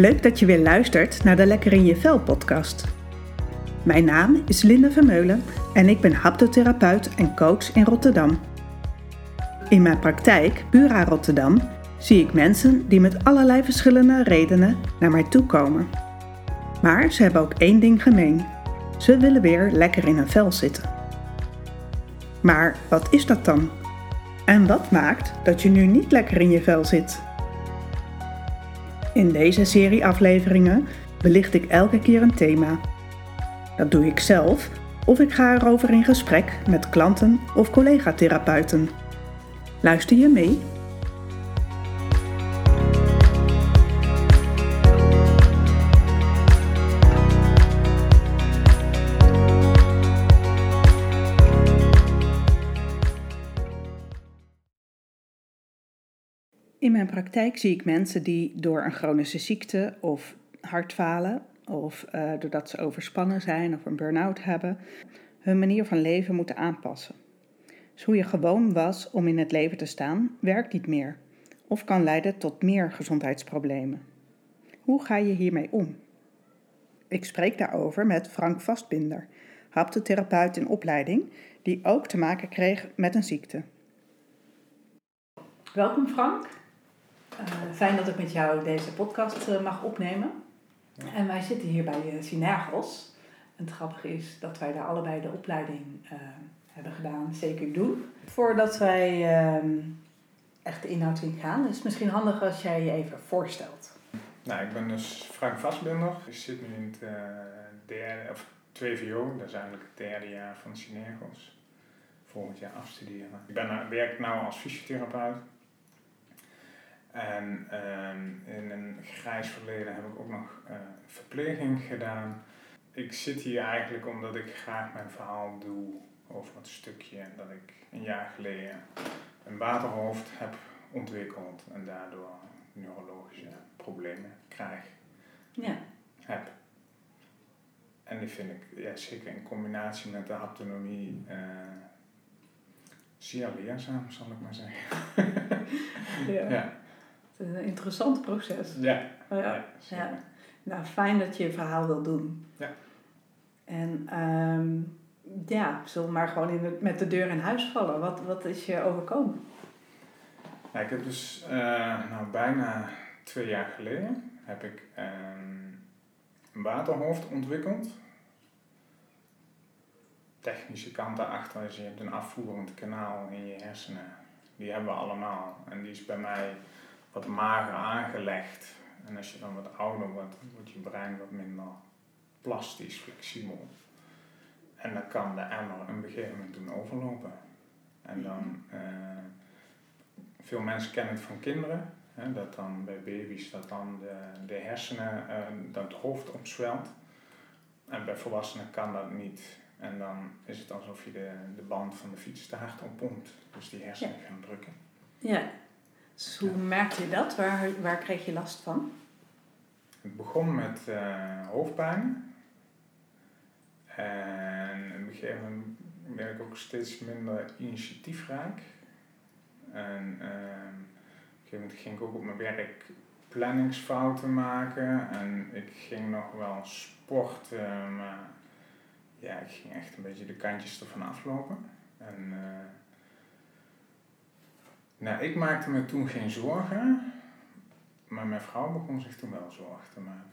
Leuk dat je weer luistert naar de Lekker in je Vel podcast. Mijn naam is Linda Vermeulen en ik ben haptotherapeut en coach in Rotterdam. In mijn praktijk, Bura Rotterdam, zie ik mensen die met allerlei verschillende redenen naar mij toe komen. Maar ze hebben ook één ding gemeen. Ze willen weer lekker in hun vel zitten. Maar wat is dat dan? En wat maakt dat je nu niet lekker in je vel zit? In deze serie afleveringen belicht ik elke keer een thema. Dat doe ik zelf of ik ga erover in gesprek met klanten of collega-therapeuten. Luister je mee? In mijn praktijk zie ik mensen die door een chronische ziekte of hartfalen of uh, doordat ze overspannen zijn of een burn-out hebben, hun manier van leven moeten aanpassen. Dus hoe je gewoon was om in het leven te staan, werkt niet meer of kan leiden tot meer gezondheidsproblemen. Hoe ga je hiermee om? Ik spreek daarover met Frank Vastbinder, haptotherapeut in opleiding, die ook te maken kreeg met een ziekte. Welkom Frank. Uh, fijn dat ik met jou deze podcast uh, mag opnemen. En wij zitten hier bij uh, Synergos. En het grappige is dat wij daar allebei de opleiding hebben gedaan, zeker doen. Voordat wij ehm, echt de inhoud in gaan, is het misschien handig als jij je even voorstelt. Nou, ik ben dus Frank Vastbinder. Ik zit nu in het derde, of 2VO, dat is eigenlijk het derde jaar van Synergos. Volgend jaar afstuderen. Ik ben, werk nu als fysiotherapeut. En um, in een grijs verleden heb ik ook nog uh, verpleging gedaan. Ik zit hier eigenlijk omdat ik graag mijn verhaal doe over het stukje dat ik een jaar geleden een waterhoofd heb ontwikkeld en daardoor neurologische problemen krijg. Ja. Heb. En die vind ik ja, zeker in combinatie met de autonomie uh, zeer leerzaam, zal ik maar zeggen. ja. ja een interessant proces. Ja. ja, ja, Nou, fijn dat je je verhaal wil doen. Ja. En um, ja, zullen maar gewoon in met de deur in huis vallen. Wat, wat is je overkomen? Ja, ik heb dus uh, nou, bijna twee jaar geleden heb ik um, een waterhoofd ontwikkeld. Technische kant daarachter is je hebt een afvoerend kanaal in je hersenen. Die hebben we allemaal. En die is bij mij wat mager aangelegd. En als je dan wat ouder wordt, wordt je brein wat minder plastisch, flexibel. En dan kan de emmer een gegeven moment doen overlopen. En dan, uh, veel mensen kennen het van kinderen, hè, dat dan bij baby's dat dan de, de hersenen, uh, dat het hoofd opzwelt. En bij volwassenen kan dat niet. En dan is het alsof je de, de band van de fiets te hard oppompt. Dus die hersenen gaan drukken. Ja, dus hoe merkte je dat? Waar, waar kreeg je last van? Het begon met uh, hoofdpijn. En op een gegeven moment werd ik ook steeds minder initiatiefrijk. En uh, op een gegeven moment ging ik ook op mijn werk planningsfouten maken. En ik ging nog wel sporten, maar ja, ik ging echt een beetje de kantjes ervan aflopen. En uh, nou, ik maakte me toen geen zorgen, maar mijn vrouw begon zich toen wel zorgen te maken.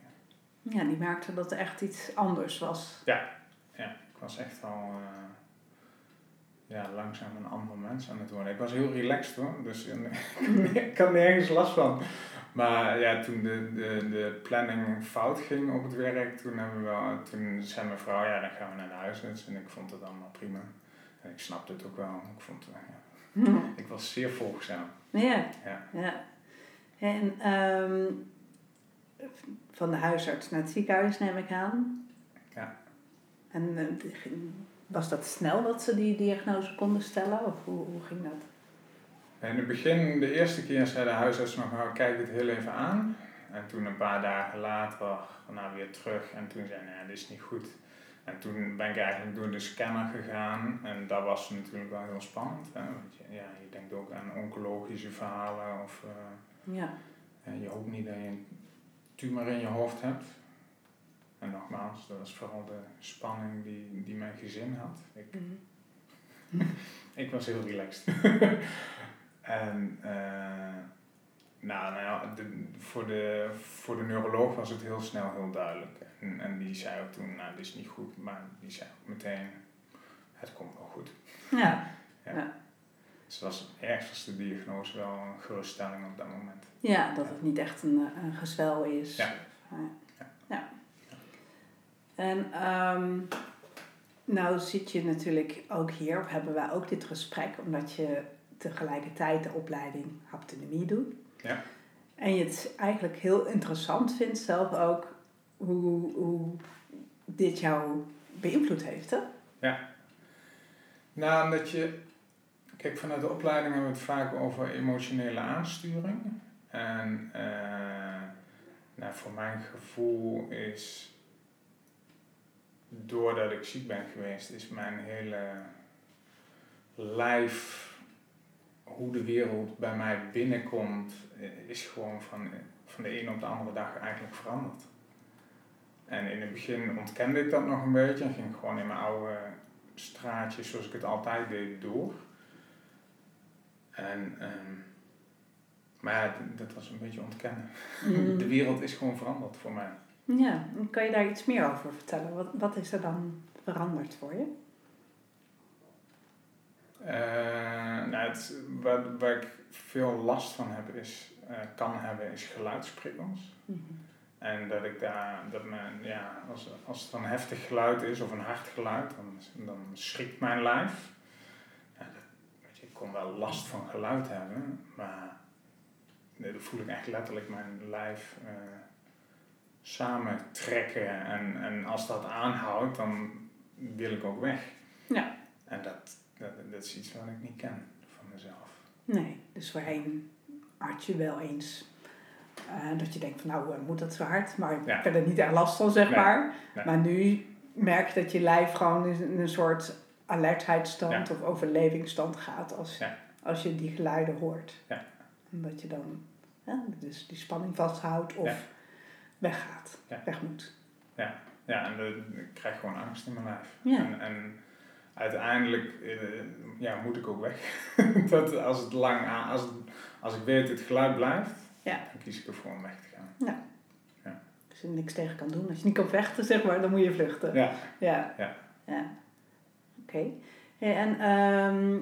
Ja, die merkte dat er echt iets anders was. Ja, ja ik was echt al uh, ja, langzaam een ander mens aan het worden. Ik was heel relaxed hoor, dus ik had nergens last van. Maar ja, toen de, de, de planning fout ging op het werk, toen, hebben we wel, toen zei mijn vrouw, ja dan gaan we naar de huisarts. En ik vond het allemaal prima. En ik snapte het ook wel. Ik vond, ja, Ik was zeer volgzaam. Ja. ja. ja. En um, van de huisarts naar het ziekenhuis neem ik aan. Ja. En uh, was dat snel dat ze die diagnose konden stellen? Of hoe, hoe ging dat? In het begin, de eerste keer zei de huisarts nog, nou, kijk het heel even aan. En toen een paar dagen later, nou weer terug. En toen zei hij, nee, dit is niet goed. En toen ben ik eigenlijk door de scanner gegaan en dat was natuurlijk wel heel spannend. Hè? Want je, ja, je denkt ook aan oncologische verhalen of uh, ja. je hoopt niet dat je tumor in je hoofd hebt. En nogmaals, dat was vooral de spanning die, die mijn gezin had. Ik, Mhm. ik was heel relaxed. en eh, nou, nou ja, de, voor, de, voor de neuroloog was het heel snel heel duidelijk. En, en die zei ook toen, nou, dit is niet goed, maar die zei ook meteen, het komt wel goed. Ja. Dus dat was ergens de diagnose wel een geruststelling op dat moment. ja, dat het niet echt een, een gezwel is. Ja. Ja. ja. En ehm, nou zit je natuurlijk ook hier, of hebben wij ook dit gesprek, omdat je tegelijkertijd de opleiding haptonomie doet. Ja. En je het eigenlijk heel interessant vindt zelf ook hoe, hoe dit jou beïnvloed heeft, hè? Nou, omdat je, kijk, vanuit de opleiding hebben we het vaak over emotionele aansturing. En eh, nou, voor mijn gevoel is, doordat ik ziek ben geweest, is mijn hele lijf, hoe de wereld bij mij binnenkomt, eh, is gewoon van, van de ene op de andere dag eigenlijk veranderd. En in het begin ontkende ik dat nog een beetje en ging ik gewoon in mijn oude straatjes zoals ik het altijd deed door. En, ehm, maar ja, dat was een beetje ontkennen. Mm. De wereld is gewoon veranderd voor mij. Ja, kan je daar iets meer over vertellen? Wat, wat is er dan veranderd voor je? Eh, nou, het, waar, waar ik veel last van heb, is, eh, kan hebben, is geluidsprikkels. En dat ik daar, dat mijn, ja, als, als het een heftig geluid is of een hard geluid, dan, dan schrikt mijn lijf. Ja, dat, weet je, ik kon wel last van geluid hebben, maar nee, dan voel ik echt letterlijk mijn lijf eh samen trekken. En, en als dat aanhoudt, dan wil ik ook weg. Ja. En dat, dat, dat is iets wat ik niet ken van mezelf. Nee, dus voorheen had je wel eens eh, dat je denkt van nou eh, moet dat zo hard, maar Ja. verder niet echt last van zeg Nee, maar. nee. Maar nu merk je dat je lijf gewoon in een soort alertheidsstand Ja. of overlevingsstand gaat als, Ja. als je die geluiden hoort. Ja. En dat je dan ja, dus die spanning vasthoudt of Ja. weggaat, Ja. weg moet. Ja, en de, ik krijg gewoon angst in mijn lijf. Ja. En, en uiteindelijk eh, ja, moet ik ook weg. dat als, het lang aan, als, het, als ik weet dat het geluid blijft, Ja. dan kies ik ervoor om weg te gaan. Als je er niks tegen kan doen, als je niet kan vechten zeg maar, dan moet je vluchten. Ja. Ja. Ja. ja. Oké. Hey, en ehm,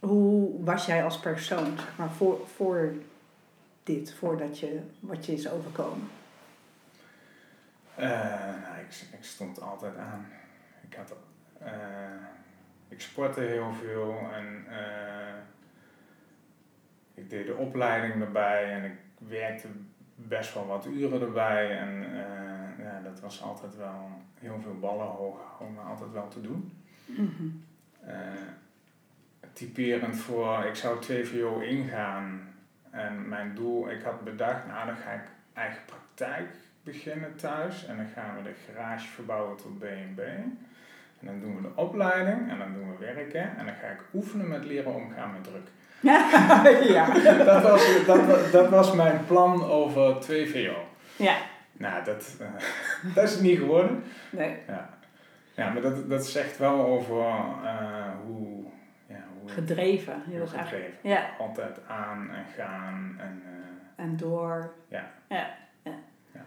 hoe was jij als persoon, zeg maar, voor, voor dit, voordat je, wat je is overkomen? Eh, nou, ik, ik stond altijd aan. Ik, had, eh, ik sportte heel veel en eh, ik deed de opleiding erbij en ik werkte best wel wat uren erbij. En eh, ja, dat was altijd wel heel veel ballen hoog houden, maar altijd wel te doen. Eh, typerend voor, ik zou 2VO ingaan en mijn doel, ik had bedacht, nou dan ga ik eigen praktijk beginnen thuis en dan gaan we de garage verbouwen tot B&B. En dan doen we de opleiding en dan doen we werken en dan ga ik oefenen met leren omgaan met druk. ja. dat, was, dat, dat was mijn plan over 2VO. Ja. Nou, dat, eh, dat is het niet geworden. Nee. Ja, maar dat, dat zegt wel over eh, hoe, ja, hoe Gedreven. Heel gedreven. ja. Altijd aan en gaan en eh, En door. Ja. Ja. ja. Ja.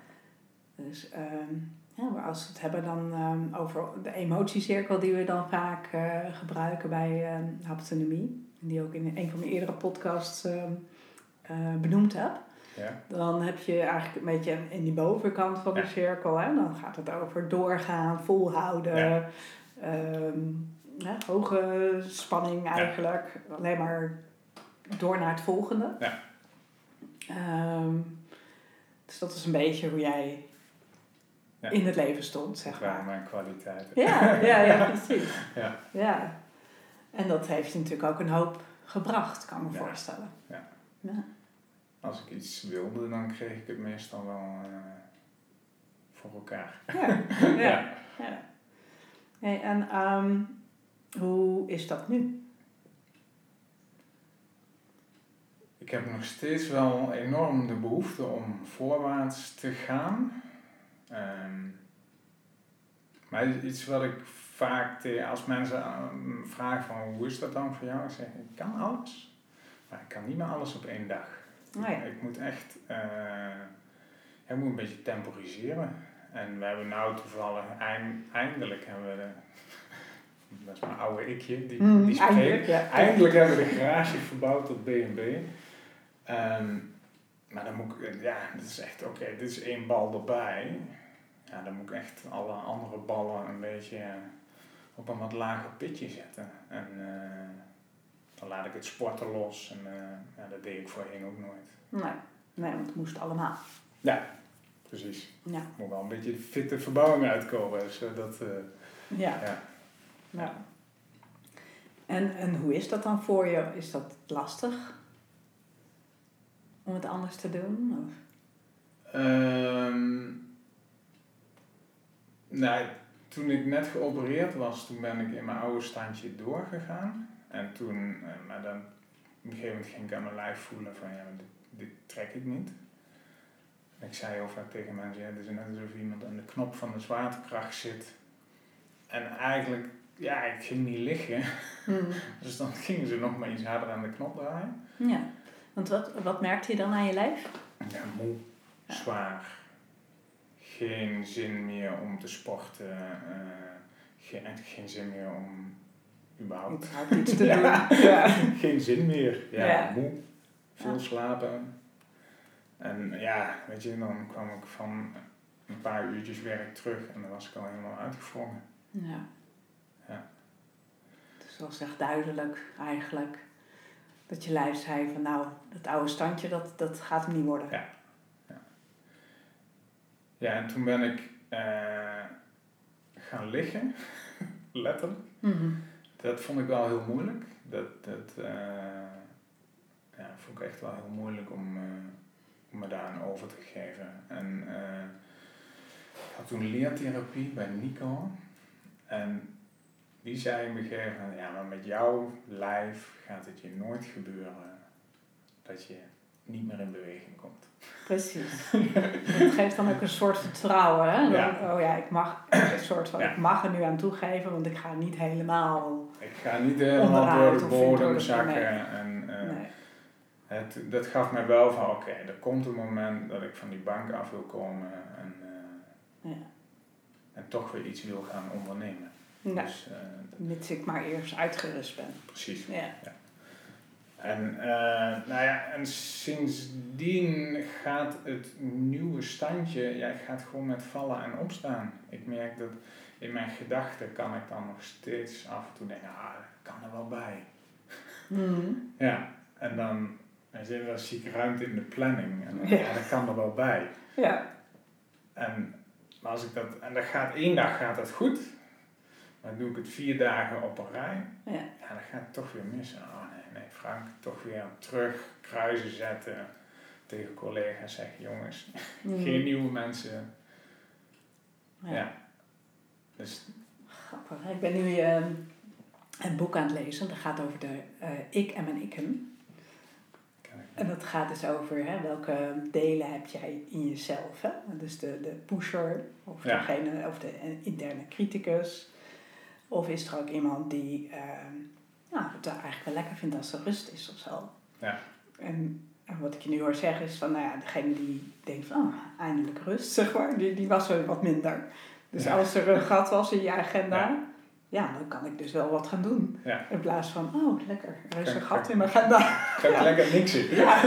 Dus, ehm, ja, als we het hebben dan ehm, over de emotiecirkel die we dan vaak eh, gebruiken bij ehm haptonomie. Die ook in een van mijn eerdere podcasts ehm, eh, benoemd heb. ja, Dan heb je eigenlijk een beetje in die bovenkant van de cirkel. Hè? Dan gaat het over doorgaan, volhouden. Ja. hè, hoge spanning eigenlijk. Alleen maar door naar het volgende. Ja. Dus dat is een beetje hoe jij Ja. in het leven stond, zeg waren maar. mijn kwaliteiten. Ja, ja, ja, precies. Ja. ja. En dat heeft je natuurlijk ook een hoop gebracht, kan ik me Ja. voorstellen. Ja. Ja. Als ik iets wilde, dan kreeg ik het meestal wel eh, voor elkaar. Ja, ja. ja. Hey, en ehm, hoe is dat nu? Ik heb nog steeds wel enorm de behoefte om voorwaarts te gaan. Ehm, maar iets wat ik vaak, te, als mensen ehm, vragen van hoe is dat dan voor jou, ik zeg ik kan alles. Maar ik kan niet meer alles op één dag. Oh ja. Ik moet echt, uh, ik moet een beetje temporiseren. En we hebben nou toevallig, eind, eindelijk hebben we de, dat is mijn oude ikje, die, Mm, die spreekt. eindelijk, ja. Eindelijk hebben we de garage verbouwd tot B&B. Ehm, maar dan moet ik, ja, dit is echt, oké, dit is één bal erbij. Ja, dan moet ik echt alle andere ballen een beetje eh, op een wat lager pitje zetten. En eh, dan laat ik het sporten los. En eh, ja, dat deed ik voorheen ook nooit. Nee, nee, want het moest allemaal. Ja, precies. Ja. Moet wel een beetje fitte verbouwing uitkomen. Zodat, eh Ja. ja. ja. En, en hoe is dat dan voor je? Is dat lastig? Om het anders te doen? Of? Ehm, nou, toen ik net geopereerd was, toen ben ik in mijn oude standje doorgegaan. En toen, eh, maar dan, op een gegeven moment ging ik aan mijn lijf voelen van ja, dit, dit trek ik niet. En ik zei heel vaak tegen mensen, ja, het is net alsof iemand aan de knop van de zwaartekracht zit. En eigenlijk, ja, ik ging niet liggen. Dus dan gingen ze nog maar iets harder aan de knop draaien. Ja. Want wat, wat merkte je dan aan je lijf? Ja, moe, Ja. zwaar. Geen zin meer om te sporten. eh, geen, zin meer om überhaupt. Überhaupt iets te Ja. doen. Ja. Geen zin meer. Ja, Ja. moe. Veel slapen. En ja, weet je, dan kwam ik van een paar uurtjes werk terug en dan was ik al helemaal uitgevrongen. Ja. Ja. Dus het was echt duidelijk eigenlijk dat je lijf zei van nou, dat oude standje dat, dat gaat hem niet worden. Ja. Ja, en toen ben ik eh, gaan liggen, letterlijk. Mhm. Dat vond ik wel heel moeilijk. Dat, dat eh, ja, vond ik echt wel heel moeilijk om, eh, om me daar aan over te geven. En ik had toen leertherapie bij Nico. En die zei in een gegeven moment, ja, maar met jouw lijf gaat het je nooit gebeuren dat je niet meer in beweging komt. Precies. Het geeft dan ook een soort vertrouwen. Hè? Dan, Ja. Oh ja, ik mag, een soort van, Ja. ik mag er nu aan toegeven, want ik ga niet helemaal. Ik ga niet helemaal door de bodem de- zakken. En, eh, Nee. Het, dat gaf mij wel van, oké, er komt een moment dat ik van die bank af wil komen en, eh, Ja. en toch weer iets wil gaan ondernemen. Ja. Dus, eh, Mits ik maar eerst uitgerust ben. precies. Ja. En, eh, nou ja, en sindsdien gaat het nieuwe standje, ja, gaat gewoon met vallen en opstaan. Ik merk dat in mijn gedachten kan ik dan nog steeds af en toe denken, ah, dat kan er wel bij. Mhm. Ja, en dan, weet je, dan zie ik ruimte in de planning. En dan, Ja. ja, dat kan er wel bij. Ja. En, maar als ik dat, en dat gaat, één dag gaat dat goed, maar doe ik het vier dagen op een rij, Ja. ja, dan gaat het toch weer mis. Oh nee, Frank, toch weer terug, kruisen zetten, tegen collega's zeggen, jongens, Mhm. geen nieuwe mensen. Ja. Ja. Dus, Grappig. Ik ben nu ehm, een boek aan het lezen. Dat gaat over de eh, ik en mijn ikken. En dat gaat dus over hè, welke delen heb jij in jezelf. Hè? Dus de, de pusher of, Ja. degene, of de interne criticus. Of is er ook iemand die ehm, nou, het eigenlijk wel lekker vindt als er rust is of zo. Ja. En, en wat ik je nu hoor zeggen is van, nou ja, degene die denkt van, oh, eindelijk rust, zeg maar, die, die was er wat minder. Dus Ja. als er een gat was in je agenda, Ja. ja. dan kan ik dus wel wat gaan doen. Ja. In plaats van, oh, lekker, er is een gat in mijn agenda. Ga ik lekker niks in. Ja.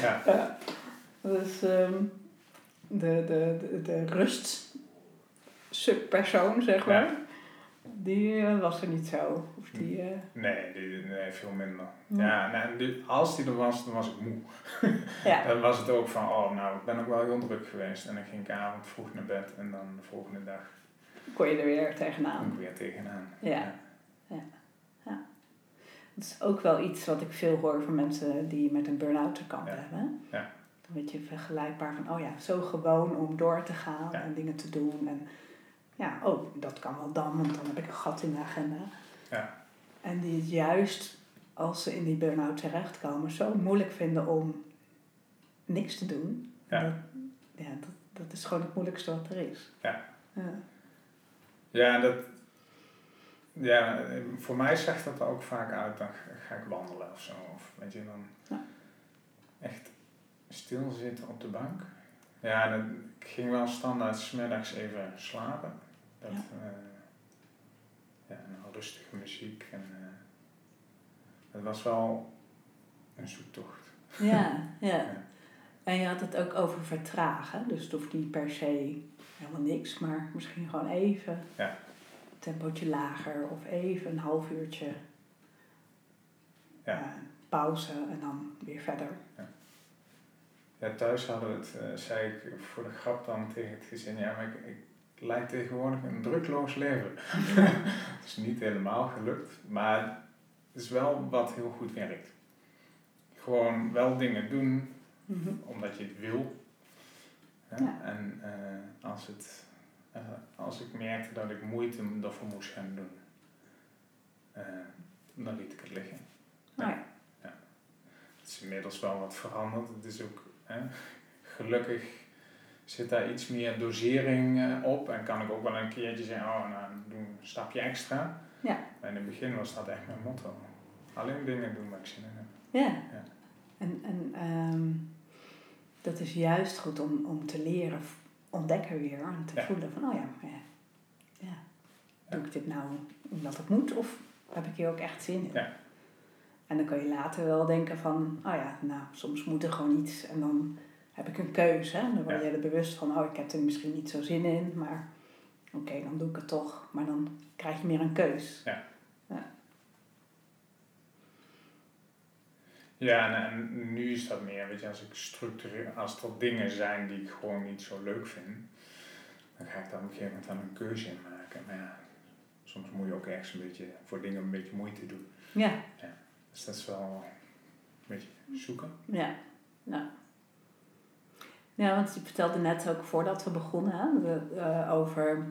Ja. Ja. Dus ehm, de, de, de, de rust subpersoon, zeg maar, die eh, was er niet zo. Of die, eh, Nee, die, nee, veel minder. Ja. Ja, die- als die er was, dan was ik moe. ja. Dan was het ook van, oh nou, ik ben ook wel heel druk geweest. En dan ging ik avond vroeg naar bed en dan de volgende dag kon je er weer tegenaan. ik weer tegenaan. Ja. Dat is ook wel iets wat ik veel hoor van mensen die met een burn-out te kampen Ja. hebben. Ja. Een beetje vergelijkbaar van, oh ja, zo gewoon om door te gaan Ja. en dingen te doen. En ja, oh, dat kan wel dan, want dan heb ik een gat in de agenda. Ja. En die het juist als ze in die burn-out terechtkomen, zo moeilijk vinden om niks te doen. Ja. Dat, ja, dat, dat is gewoon het moeilijkste wat er is. Ja. Ja. Ja, dat, ja, voor mij zegt dat er ook vaak uit, dan ga ik wandelen of zo. Of weet je, dan Ja. echt stilzitten op de bank. Ja, ik ging wel standaard smiddags even slapen. Dat, Ja. ja. ja, en rustige muziek. En, eh, het was wel een zoektocht. Ja, ja. Ja. En je had het ook over vertragen. Dus het hoeft niet per se helemaal niks, maar misschien gewoon even Ja. tempootje lager of even een half uurtje Ja. eh, pauze en dan weer verder. Ja, thuis hadden we het, eh, zei ik voor de grap dan tegen het gezin, ja, maar ik, ik leid tegenwoordig een drukloos leven. Het is niet helemaal gelukt, maar het is wel wat heel goed werkt. Gewoon wel dingen doen Mhm. omdat je het wil. Hè? Ja. En eh, als, het, eh, als ik merkte dat ik moeite ervoor moest gaan doen, eh, dan liet ik het liggen. Nou ja. Het is inmiddels wel wat veranderd. Het is ook gelukkig zit daar iets meer dosering eh, op en kan ik ook wel een keertje zeggen, oh nou doe een stapje extra. Ja. Maar in het begin was dat echt mijn motto. Alleen dingen doen waar ik zin in heb. Ja. Ja. En, en ehm, dat is juist goed om, om te leren ontdekken weer en te Ja. voelen van, oh ja, ja, ja, doe ik dit nou omdat het moet of heb ik hier ook echt zin in? Ja. En dan kan je later wel denken van, oh ja, nou, soms moet er gewoon iets en dan heb ik een keuze. Hè? Dan word Ja. je er bewust van, oh, ik heb er misschien niet zo zin in, maar oké, dan doe ik het toch. Maar dan krijg je meer een keus. Ja, en, en nu is dat meer, weet je, als ik structureer, als er dingen zijn die ik gewoon niet zo leuk vind, dan ga ik daar op een gegeven moment dan een keuze in maken. Maar ja, soms moet je ook ergens een beetje voor dingen een beetje moeite doen. Ja, Dus dat is wel een beetje zoeken. Ja, ja. Ja, want je vertelde net ook voordat we begonnen we, eh, over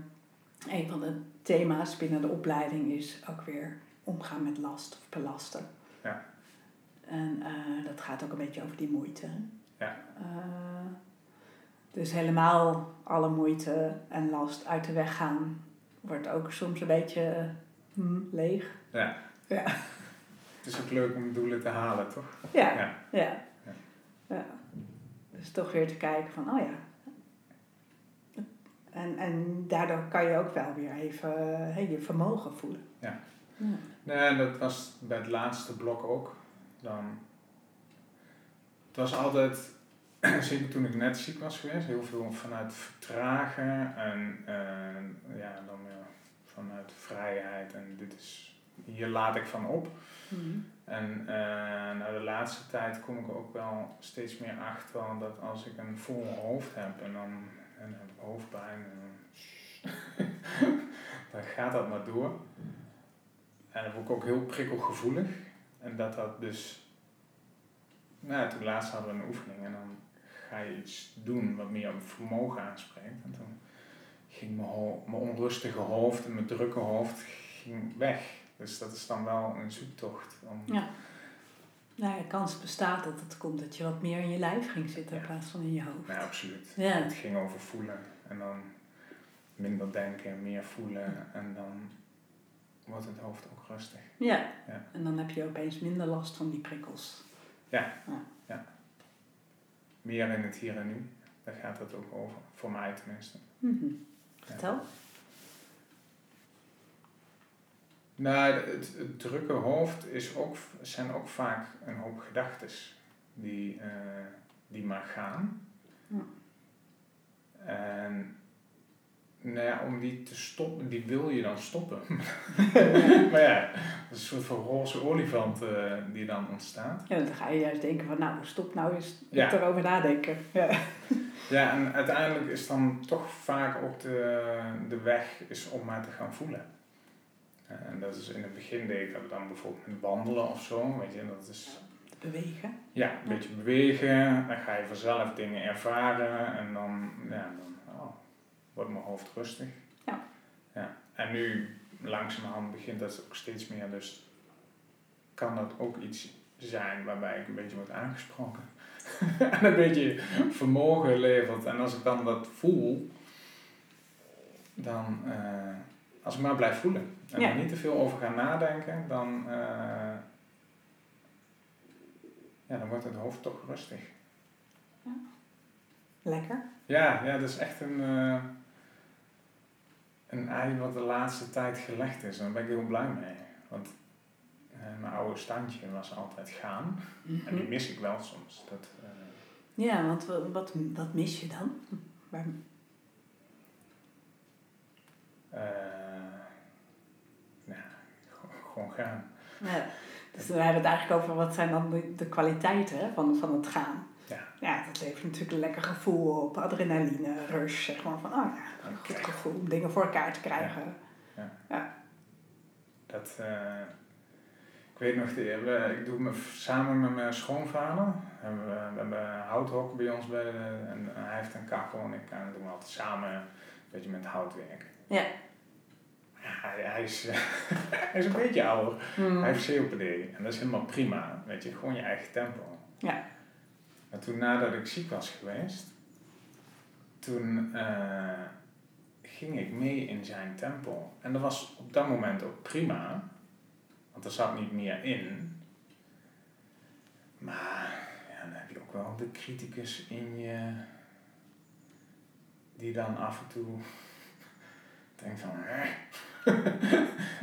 een van de thema's binnen de opleiding is ook weer omgaan met last of belasten. Ja. En eh, dat gaat ook een beetje over die moeite. Ja. Eh, dus helemaal alle moeite en last uit de weg gaan wordt ook soms een beetje hm, leeg. Ja. Ja. Het is ook leuk om doelen te halen, toch? Ja, Ja. ja. Ja. ja. Dus toch weer te kijken van, oh ja. En, en daardoor kan je ook wel weer even eh, hey, je vermogen voelen. Ja. Ja. Nee, dat was bij het laatste blok ook. Dan, het was altijd, zeker toen ik net ziek was geweest, heel veel vanuit vertragen en ja, dan ja, vanuit vrijheid. En dit is, hier laat ik van op. Mhm. En na de laatste tijd kom ik ook wel steeds meer achter dat als ik een vol hoofd heb en dan, en dan heb ik hoofdpijn, en dan, gaat dat maar door. En dan word ik ook heel prikkelgevoelig. En dat dat dus, nou, toen laatst hadden we een oefening en dan ga je iets doen wat meer op vermogen aanspreekt. En toen ging mijn, mijn onrustige hoofd en mijn drukke hoofd ging weg. Dus dat is dan wel een zoektocht. Om, Ja. Nou, de kans bestaat dat het komt dat je wat meer in je lijf ging zitten in Ja. plaats van in je hoofd. Nee, absoluut. Ja. Het ging over voelen. En dan minder denken, meer voelen. En dan wordt het hoofd ook rustig. Ja. Ja. En dan heb je opeens minder last van die prikkels. Meer in het hier en nu. Daar gaat het ook over. Voor mij tenminste. Mhm. Vertel. Nou, het, het drukke hoofd is ook, zijn ook vaak een hoop gedachten die, eh, die maar gaan. Ja. En nou ja, om die te stoppen, die wil je dan stoppen. maar ja, dat is een soort van roze olifant eh, die dan ontstaat. Ja, dan ga je juist denken van nou, stop nou eens Ja. erover nadenken. Ja. Ja, en uiteindelijk is dan toch vaak ook de, de weg is om maar te gaan voelen. Eh, En dat is in het begin deed ik dat dan bijvoorbeeld met wandelen of zo, weet je, dat is Bewegen. ja, een beetje bewegen, dan ga je vanzelf dingen ervaren en dan, ja, dan oh, wordt mijn hoofd rustig. Ja. ja. En nu langzamerhand begint dat ook steeds meer dus kan dat ook iets zijn waarbij ik een beetje word aangesproken. en een beetje vermogen levert. En als ik dan dat voel, dan, uh, als ik maar blijf voelen en er niet te veel over ga nadenken, dan, uh, ja, dan wordt het hoofd toch rustig. Ja. Lekker. Ja, ja, dat is echt een, uh, een ei wat de laatste tijd gelegd is. En daar ben ik heel blij mee. Want mijn oude standje was altijd gaan. En die mhm. mis ik wel soms. Dat, ja, want wat, wat mis je dan? Waar... Gewoon gaan. Ja, dus we hebben het eigenlijk over wat zijn dan de, de kwaliteiten van, van het gaan. Ja. ja, dat levert natuurlijk een lekker gevoel op, adrenaline, rush, zeg maar. Van, oh ja, een goed gevoel om dingen voor elkaar te krijgen. Ja. ja. Dat, uh, ik weet nog, de, ik doe me samen met mijn schoonvader. We, we hebben houthok bij ons bij en hij heeft een kachel en ik en doen we altijd samen een beetje met hout werken. Ja. Hij, hij, is, hij is een beetje ouder. Mm. Hij heeft COPD en dat is helemaal prima. Weet je, gewoon je eigen tempo. Ja. Maar toen nadat ik ziek was geweest, toen uh, ging ik mee in zijn tempo. En dat was op dat moment ook prima, want er zat niet meer in. Maar ja, dan heb je ook wel de criticus in je, die dan af en toe denkt van, eh,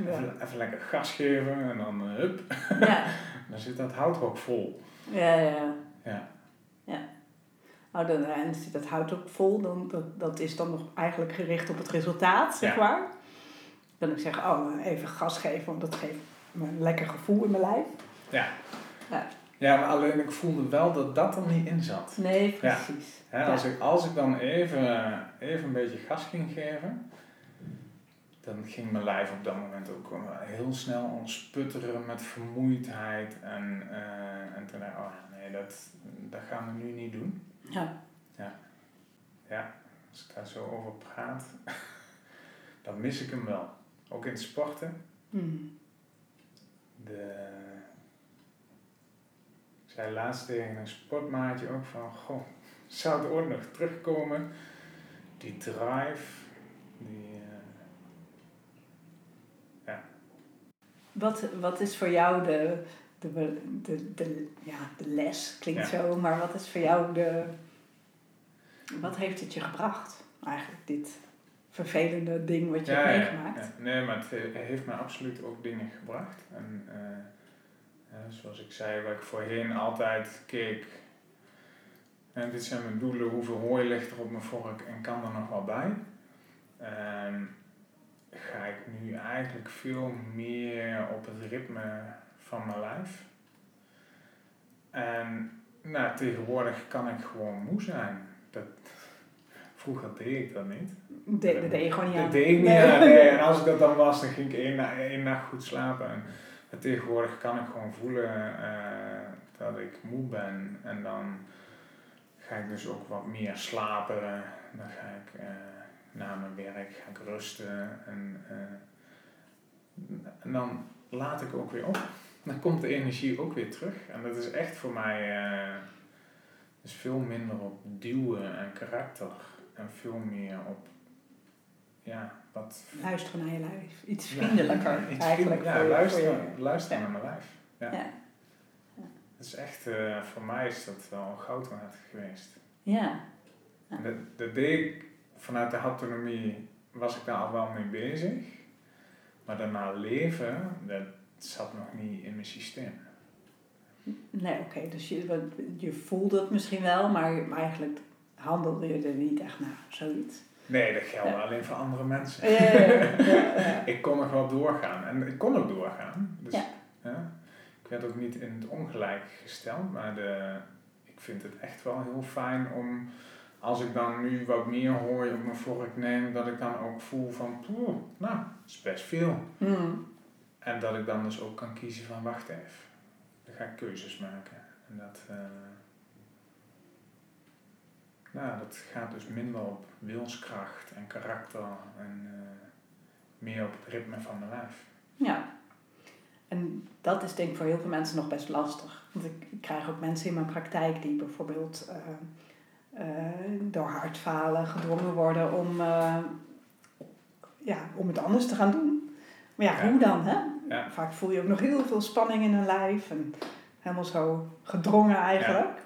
even, even, lekker gas geven en dan uh, hup. Ja. dan zit dat houthok vol. Ja, ja. Ja. ja. Oh, dan, en zit dat houthok vol, dan, dat, dat is dan nog eigenlijk gericht op het resultaat, zeg ja. maar. Dan ik zeg, oh, even gas geven, want dat geeft me een lekker gevoel in mijn lijf. Ja. Ja. Ja, maar alleen ik voelde wel dat dat er niet in zat. Nee, precies. Ja. als, Ik, als ik dan even, even een beetje gas ging geven, dan ging mijn lijf op dat moment ook heel snel ontsputteren met vermoeidheid. En, uh, en toen dacht ik, oh nee, dat, dat gaan we nu niet doen. Ja. Ja. Ja, als ik daar zo over praat, dan mis ik hem wel. Ook in het sporten. Hmm. De, ik zei laatst tegen een sportmaatje ook van, goh, zou het ooit nog terugkomen? Die drive, die... Uh, ja. Wat, wat is voor jou de, de, de, de, ja, de les, klinkt zo, maar wat is voor jou de... Wat heeft het je gebracht, eigenlijk, dit vervelende ding wat je hebt meegemaakt? Ja, nee, maar het heeft me absoluut ook dingen gebracht. En, uh, zoals ik zei, waar ik voorheen altijd keek, en dit zijn mijn doelen, hoeveel hooi ligt er op mijn vork en kan er nog wel bij. Ehm, ga ik nu eigenlijk veel meer op het ritme van mijn lijf. En nou, tegenwoordig kan ik gewoon moe zijn. Dat, vroeger deed ik dat niet. De, dat deed je gewoon niet aan. Dat deed ik niet aan. Nee. En als ik dat dan was, dan ging ik één, één nacht goed slapen. En, tegenwoordig kan ik gewoon voelen uh, dat ik moe ben. En dan ga ik dus ook wat meer slapen. Dan ga ik uh, na mijn werk ga ik rusten. En, uh, en dan laat ik ook weer op. Dan komt de energie ook weer terug. En dat is echt voor mij dus veel minder op duwen en karakter. En veel meer op ja, wat... Luisteren naar je lijf. Iets vriendelijker iets eigenlijk. ja, luisteren, luisteren naar mijn lijf. Ja. ja. Dat is echt, uh, voor mij is dat wel goud waard geweest. Ja. ja. Dat, dat deed ik vanuit de autonomie, was ik daar al wel mee bezig. Maar daarna leven, dat zat nog niet in mijn systeem. Nee, oké. Dus je, je voelde het misschien wel, maar eigenlijk handelde je er niet echt naar, zoiets. Nee, dat geldt alleen voor andere mensen. Ja, ja, ik kon nog wel doorgaan. En ik kon ook doorgaan. Dus, ja. Ik werd ook niet in het ongelijk gesteld. Maar de, ik vind het echt wel heel fijn om... Als ik dan nu wat meer hooi op mijn vork neem... Dat ik dan ook voel van... Poeh, nou, dat is best veel. Hmm. En dat ik dan dus ook kan kiezen van... Wacht even. Dan ga ik keuzes maken. En dat... Uh, nou, dat gaat dus minder op wilskracht en karakter en uh, meer op het ritme van mijn lijf. Ja. En dat is denk ik voor heel veel mensen nog best lastig. Want ik, krijg ook mensen in mijn praktijk die bijvoorbeeld uh, door hartfalen gedwongen worden om, uh, ja, om het anders te gaan doen. Maar ja, Ja. hoe dan? Hè? Ja. Vaak voel je ook nog heel veel spanning in hun lijf en helemaal zo gedrongen eigenlijk.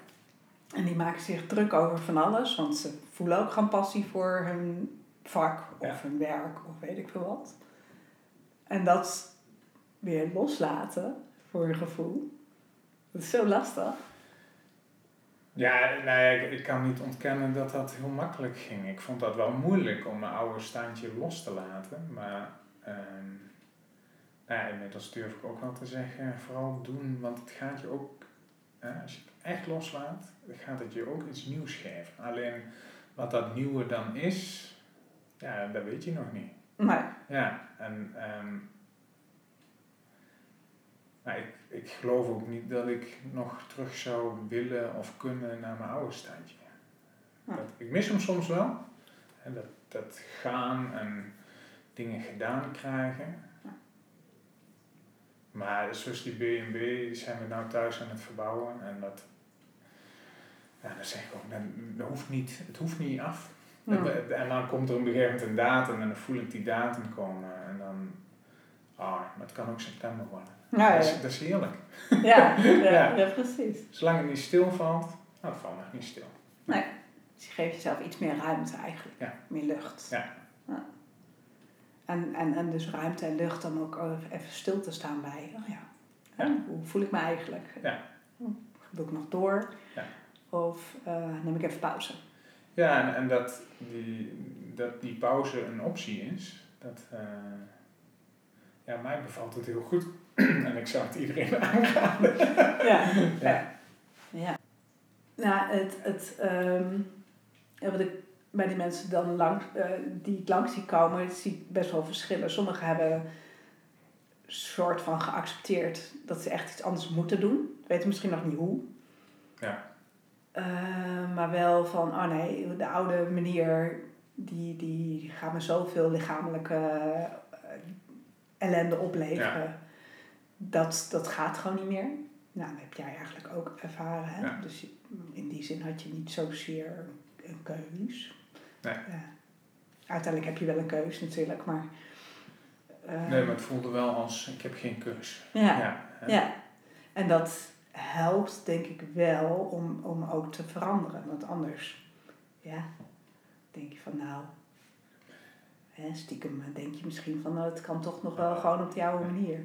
En die maken zich druk over van alles, want ze voelen ook gewoon passie voor hun vak of hun werk of weet ik veel wat. En dat weer loslaten voor je gevoel, dat is zo lastig. Ja, nou ja, ik, ik kan niet ontkennen dat dat heel makkelijk ging. Ik vond dat wel moeilijk om mijn oude standje los te laten. Maar ehm, nou ja, inmiddels durf ik ook wel te zeggen, vooral doen, want het gaat je ook, als je het echt loslaat, gaat het je ook iets nieuws geven. Alleen wat dat nieuwe dan is, ja, dat weet je nog niet. Maar Ja, en ehm, maar ik, ik geloof ook niet dat ik nog terug zou willen of kunnen naar mijn oude standje. Ja. Dat, ik mis hem soms wel. En dat, dat gaan en dingen gedaan krijgen. Ja. Maar zoals die B&B, die zijn we nou thuis aan het verbouwen. En dat, ja, dan zeg ik ook, dat, dat hoeft niet, het hoeft niet af. En, en dan komt er op een gegeven moment een datum en dan voel ik die datum komen. En dan, ah, maar het kan ook september worden. Ja, Dat, is, dat is heerlijk. Ja, ja, Ja. ja, precies. Zolang het niet stilvalt, nou, het valt nog niet stil. Dus je geeft jezelf iets meer ruimte eigenlijk. Ja. Meer lucht. Ja. Ja. En, en, en dus ruimte en lucht dan ook even stil te staan bij. Oh Ja. Hoe voel ik me eigenlijk? Ja. Doe ik nog door? Ja. Of eh, neem ik even pauze? Ja, en, en dat, die, dat die pauze een optie is, dat, eh, ja, mij bevalt het heel goed. en ik zou het iedereen aanraden. Ja. Ja. ja. Nou, het, het, ehm, ja, wat ik bij die mensen dan langs, eh, die ik langs zie komen, zie ik best wel verschillen. Sommigen hebben soort van geaccepteerd dat ze echt iets anders moeten doen. Weten misschien nog niet hoe. Ja. Eh, maar wel van, oh nee, de oude manier, die, die gaat me zoveel lichamelijke ellende opleveren. Dat, dat gaat gewoon niet meer. Nou, dat heb jij eigenlijk ook ervaren. Hè? Ja. Dus in die zin had je niet zozeer een keus. Nee. Uiteindelijk heb je wel een keus natuurlijk, maar... eh, Nee, maar het voelde wel als, ik heb geen keus. ja. Ja. Ja, en dat helpt denk ik wel om, om ook te veranderen. Want anders, ja, denk je van nou, hè, stiekem denk je misschien van nou, het kan toch nog wel gewoon op die oude manier.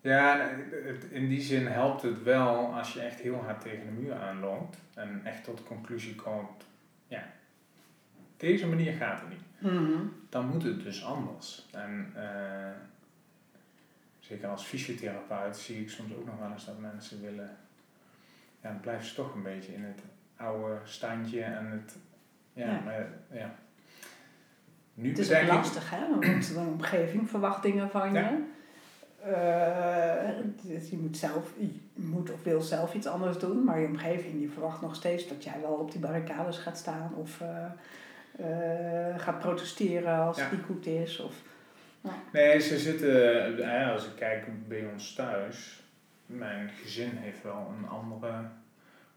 Ja, het- in die zin helpt het wel als je echt heel hard tegen de muur aanloopt en echt tot de conclusie komt, ja, deze manier gaat het niet. Mhm. Dan moet het dus anders. En eh, zeker als fysiotherapeut zie ik soms ook nog wel eens dat mensen willen, ja, dan blijven ze toch een beetje in het oude standje en het, ja, Ja. maar ja. Nu Het is ook lastig hè, want de omgeving verwacht dingen van Ja. je. Eh, dus je moet zelf, je moet of wil zelf iets anders doen, maar je omgeving die verwacht nog steeds dat jij wel op die barricades gaat staan of eh, eh, gaat protesteren als Ja. het niet goed is. Of, Nee, ze zitten, als ik kijk bij ons thuis, mijn gezin heeft wel een andere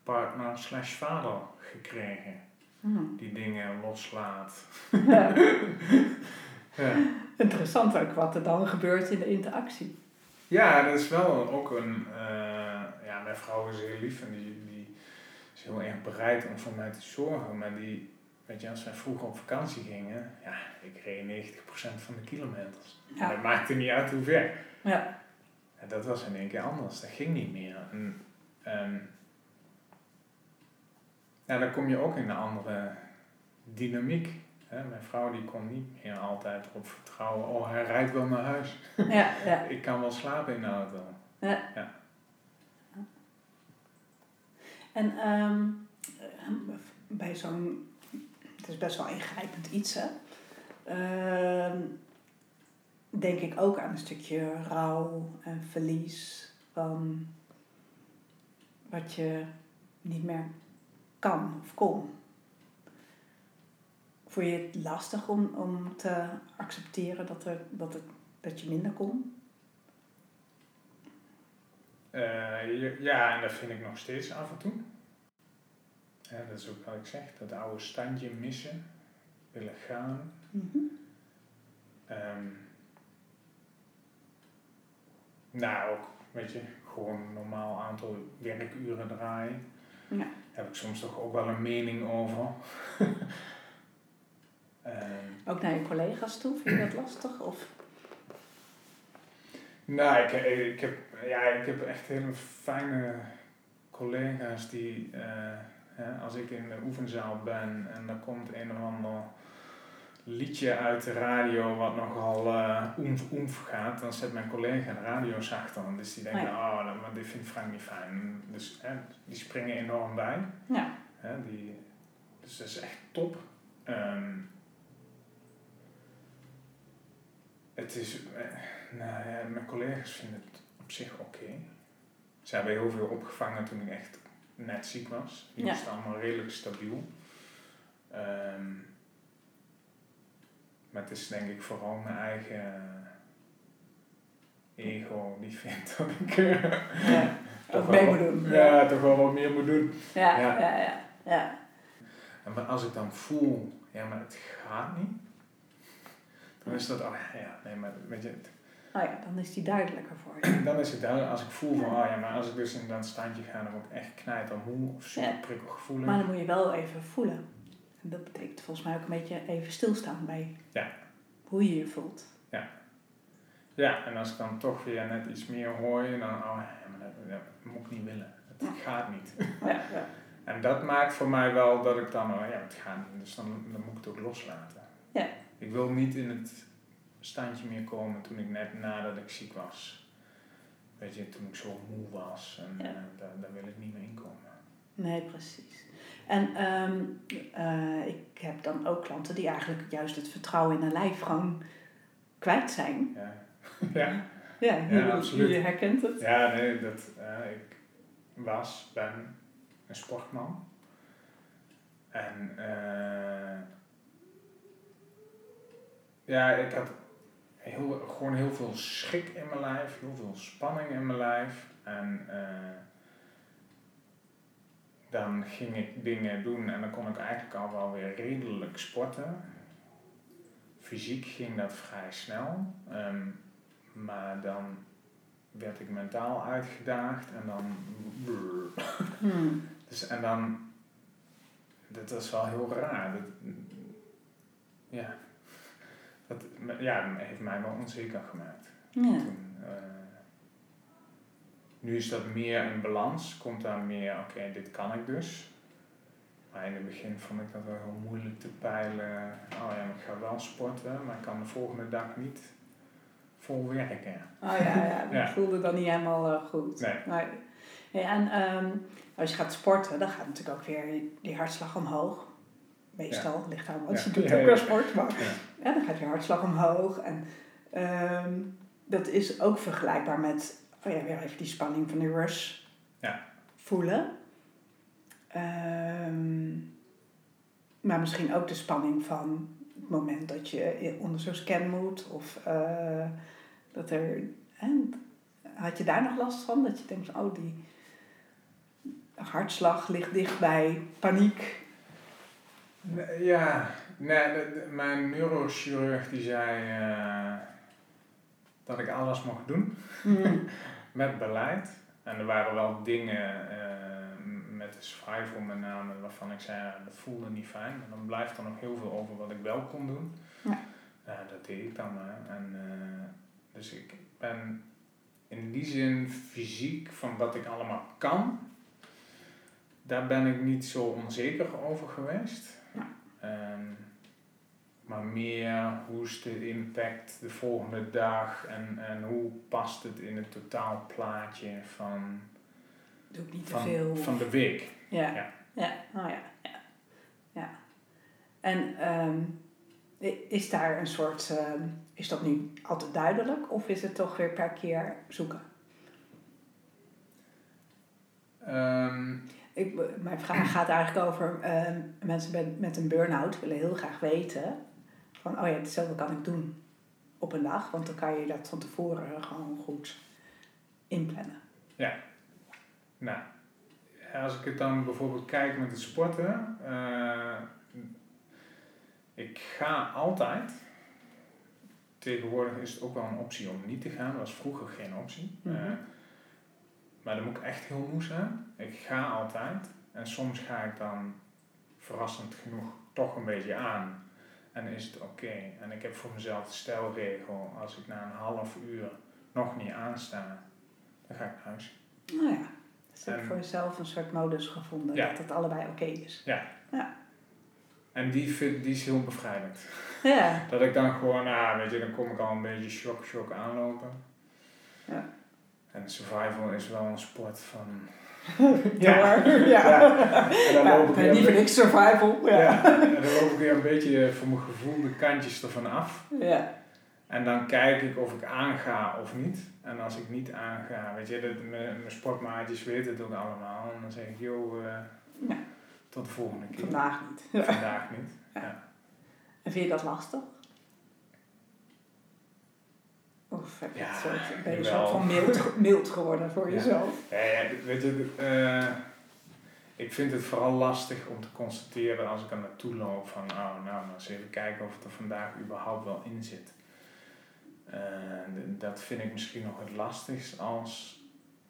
partner slash vader gekregen. Hmm. Die dingen loslaat. Ja. Ja. Interessant ook wat er dan gebeurt in de interactie. ja, dat is wel ook een, eh, ja, mijn vrouw is heel lief en die, die is heel erg bereid om voor mij te zorgen. Maar die, weet je, als wij vroeger op vakantie gingen, ja, ik reed 90% van de kilometers. Ja. Dat maakte niet uit hoe ver. Ja. Ja, dat was in één keer anders. Dat ging niet meer. En, en, ja, dan kom je ook in een andere dynamiek. Hè? Mijn vrouw die kon niet meer altijd op vertrouwen. Oh, hij rijdt wel naar huis. Ja, ja. Ik kan wel slapen in de auto. En ehm, eh, bij zo'n, het is best wel ingrijpend iets hè. Ehm, denk ik ook aan een stukje rouw en verlies van wat je niet meer kan of kon. Vond je het lastig om, om te accepteren dat, er, dat, het, dat je minder kon? Eh, ja- en dat vind ik nog steeds af en toe. Ja, dat is ook wat ik zeg, dat oude standje missen, willen gaan. Mhm. Ehm, nou, ook, weet je, gewoon een normaal aantal werkuren draaien. Ja. Heb ik soms toch ook wel een mening over. Ehm, Ook naar je collega's toe, vind je dat lastig? Of? Nou, ik, ik, heb, ja, ik heb echt hele fijne collega's die, eh, hè, als ik in de oefenzaal ben en er komt een of ander liedje uit de radio wat nogal eh oemf oemf gaat, dan zet mijn collega de radio zachter. Dus die denken, Oh oh, dat- maar dit vindt Frank niet fijn. Dus hè, die springen enorm bij. Ja. Hè, die, dus dat is echt top. Ehm, het is, eh, nou ja, mijn collega's vinden het op zich oké. Ze hebben heel veel opgevangen toen ik echt net ziek was. Die Ja. is allemaal redelijk stabiel. Ehm, maar het is denk ik vooral mijn eigen ego die vindt dat ik eh, Ja. toch wel moet doen. Ja, toch wel wat meer moet doen. Ja, Ja. ja, ja. ja. En maar als ik dan voel, ja, maar het gaat niet, dan is dat, oh ja, nee, maar weet je, Oh ja, dan is die duidelijker voor je. dan is het duidelijk. Als ik voel van, oh ja, maar als ik dus in dat standje ga, dan word ik echt knijter moe of super prikkelgevoelig. Maar dan moet je wel even voelen. Dat betekent volgens mij ook een beetje even stilstaan bij Ja. hoe je je voelt. Ja, en als ik dan toch weer net iets meer hoor, dan, oh ja, maar dat, dat moet ik niet willen. Het Ja. gaat niet. Ja, ja. En dat maakt voor mij wel dat ik dan, oh ja, het gaat niet, dus dan, dan moet ik het ook loslaten. Ja. Ik wil niet in het standje meer komen toen ik net nadat ik ziek was. Weet je, toen ik zo moe was en Ja. eh, daar, daar wil ik niet meer in komen. Nee, precies. En ehm, eh, ik heb dan ook klanten die eigenlijk juist het vertrouwen in hun lijf gewoon kwijt zijn. Ja, ja. Ja, Ja, herkent het. ja nee, dat, eh, ik was, ben een sportman. En eh, ja, ik had heel, gewoon heel veel schik in mijn lijf, heel veel spanning in mijn lijf. En eh, dan ging ik dingen doen en dan kon ik eigenlijk al wel weer redelijk sporten. Fysiek ging dat vrij snel. Ehm, maar dan werd ik mentaal uitgedaagd en dan. Hmm. Dus, en dan. Dat was wel heel raar. Dat, ja. Dat ja, heeft mij wel onzeker gemaakt. Ja. Toen, eh, nu is dat meer in balans. Komt daar meer, oké, dit kan ik dus. Maar in het begin vond ik dat wel heel moeilijk te peilen. Oh ja, ik ga wel sporten, maar ik kan de volgende dag niet vol werken. Oh ja, ja, dat Ja. voelde dan niet helemaal eh, goed. Nee. Ja, en ehm, als je gaat sporten, dan gaat natuurlijk ook weer die hartslag omhoog. Meestal, ligt aan wat je Ja. doet Ja, ook ja. qua sport. Maar Ja. ja, dan gaat je hartslag omhoog. En ehm, dat is ook vergelijkbaar met, oh ja, weer even die spanning van de rush Ja. voelen. Ehm, maar misschien ook de spanning van het moment dat je onder zo'n scan moet. Of eh, dat er... Had je daar nog last van? Dat je denkt, oh, die hartslag ligt dichtbij, paniek. Ja, nee, mijn neurochirurg die zei eh, dat ik alles mocht doen met beleid. En er waren wel dingen eh, met de survival met name waarvan ik zei, dat voelde niet fijn. Maar dan blijft er nog heel veel over wat ik wel kon doen. Ja. Ja, dat deed ik dan maar. En, eh, dus ik ben in die zin fysiek van wat ik allemaal kan, daar ben ik niet zo onzeker over geweest. Ja. Maar meer hoe is de impact de volgende dag en, en hoe past het in het totaalplaatje van, Doe ik niet te van, veel. van de week. Ja. Ja. Ja. oh ja, ja. ja. En ehm, is daar een soort, ehm, is dat nu altijd duidelijk of is het toch weer per keer zoeken? Ehm, Ik, mijn vraag gaat eigenlijk over mensen met, met een burn-out willen heel graag weten van, oh ja, hetzelfde kan ik doen op een dag, want dan kan je dat van tevoren gewoon goed inplannen. Nou, als ik het dan bijvoorbeeld kijk met het sporten. eh, ik ga altijd. Tegenwoordig is het ook wel een optie om niet te gaan. Dat was vroeger geen optie. Mhm. Eh, maar dan moet ik echt heel moe zijn. Ik ga altijd. En soms ga ik dan verrassend genoeg toch een beetje aan. En is het oké. En ik heb voor mezelf de stelregel. Als ik na een half uur nog niet aansta, dan ga ik naar huis. Nou ja, dus heb voor jezelf een soort modus gevonden Ja. dat het allebei oké is. En die, vind, die is heel bevrijdend. Ja, Dat ik dan gewoon, ah, weet je, dan kom ik al een beetje shock, shock aanlopen. Ja. En survival is wel een sport van... ja. ja. Ja. En dan loop ik Ja, een vind ik survival. Ja. ja. En dan loop ik weer een beetje voor mijn gevoel de kantjes ervan af. ja. En dan kijk ik of ik aanga of niet. En als ik niet aanga, weet je, dat, mijn, mijn sportmaatjes weten het ook allemaal. En dan zeg ik, joh, eh, Ja. tot de volgende keer. Vandaag niet. Vandaag niet. En vind je dat lastig? Of heb je Ja, soort, ben je zo van mild, mild geworden voor Ja. jezelf? Ja, ja, weet je, eh, ik vind het vooral lastig om te constateren als ik er naartoe loop van, oh nou, nou eens even kijken of het er vandaag überhaupt wel in zit. Eh, dat vind ik misschien nog het lastigst als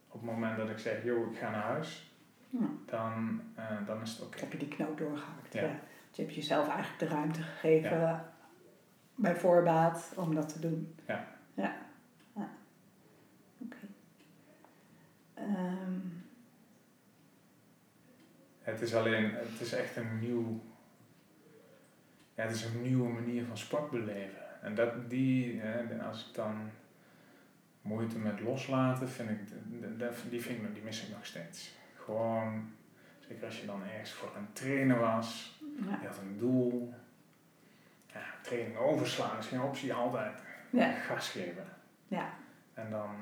op het moment dat ik zeg, joh, ik ga naar huis, Ja. dan, eh, dan is het oké. Heb je die knoop doorgehakt? Ja. Ja. Dus je hebt jezelf eigenlijk de ruimte gegeven bij voorbaat om dat te doen. Ja. Ja. ja. Oké. Ehm, Het is alleen, het is echt een nieuw, ja, het is een nieuwe manier van sport beleven. En dat, die, hè, als ik dan moeite met loslaten, vind ik, die, vind ik, die mis ik nog steeds. Gewoon, zeker als je dan ergens voor aan het trainen was, ja. je had een doel. Ja, training overslaan is geen optie, altijd Ja. gas geven. ja. En dan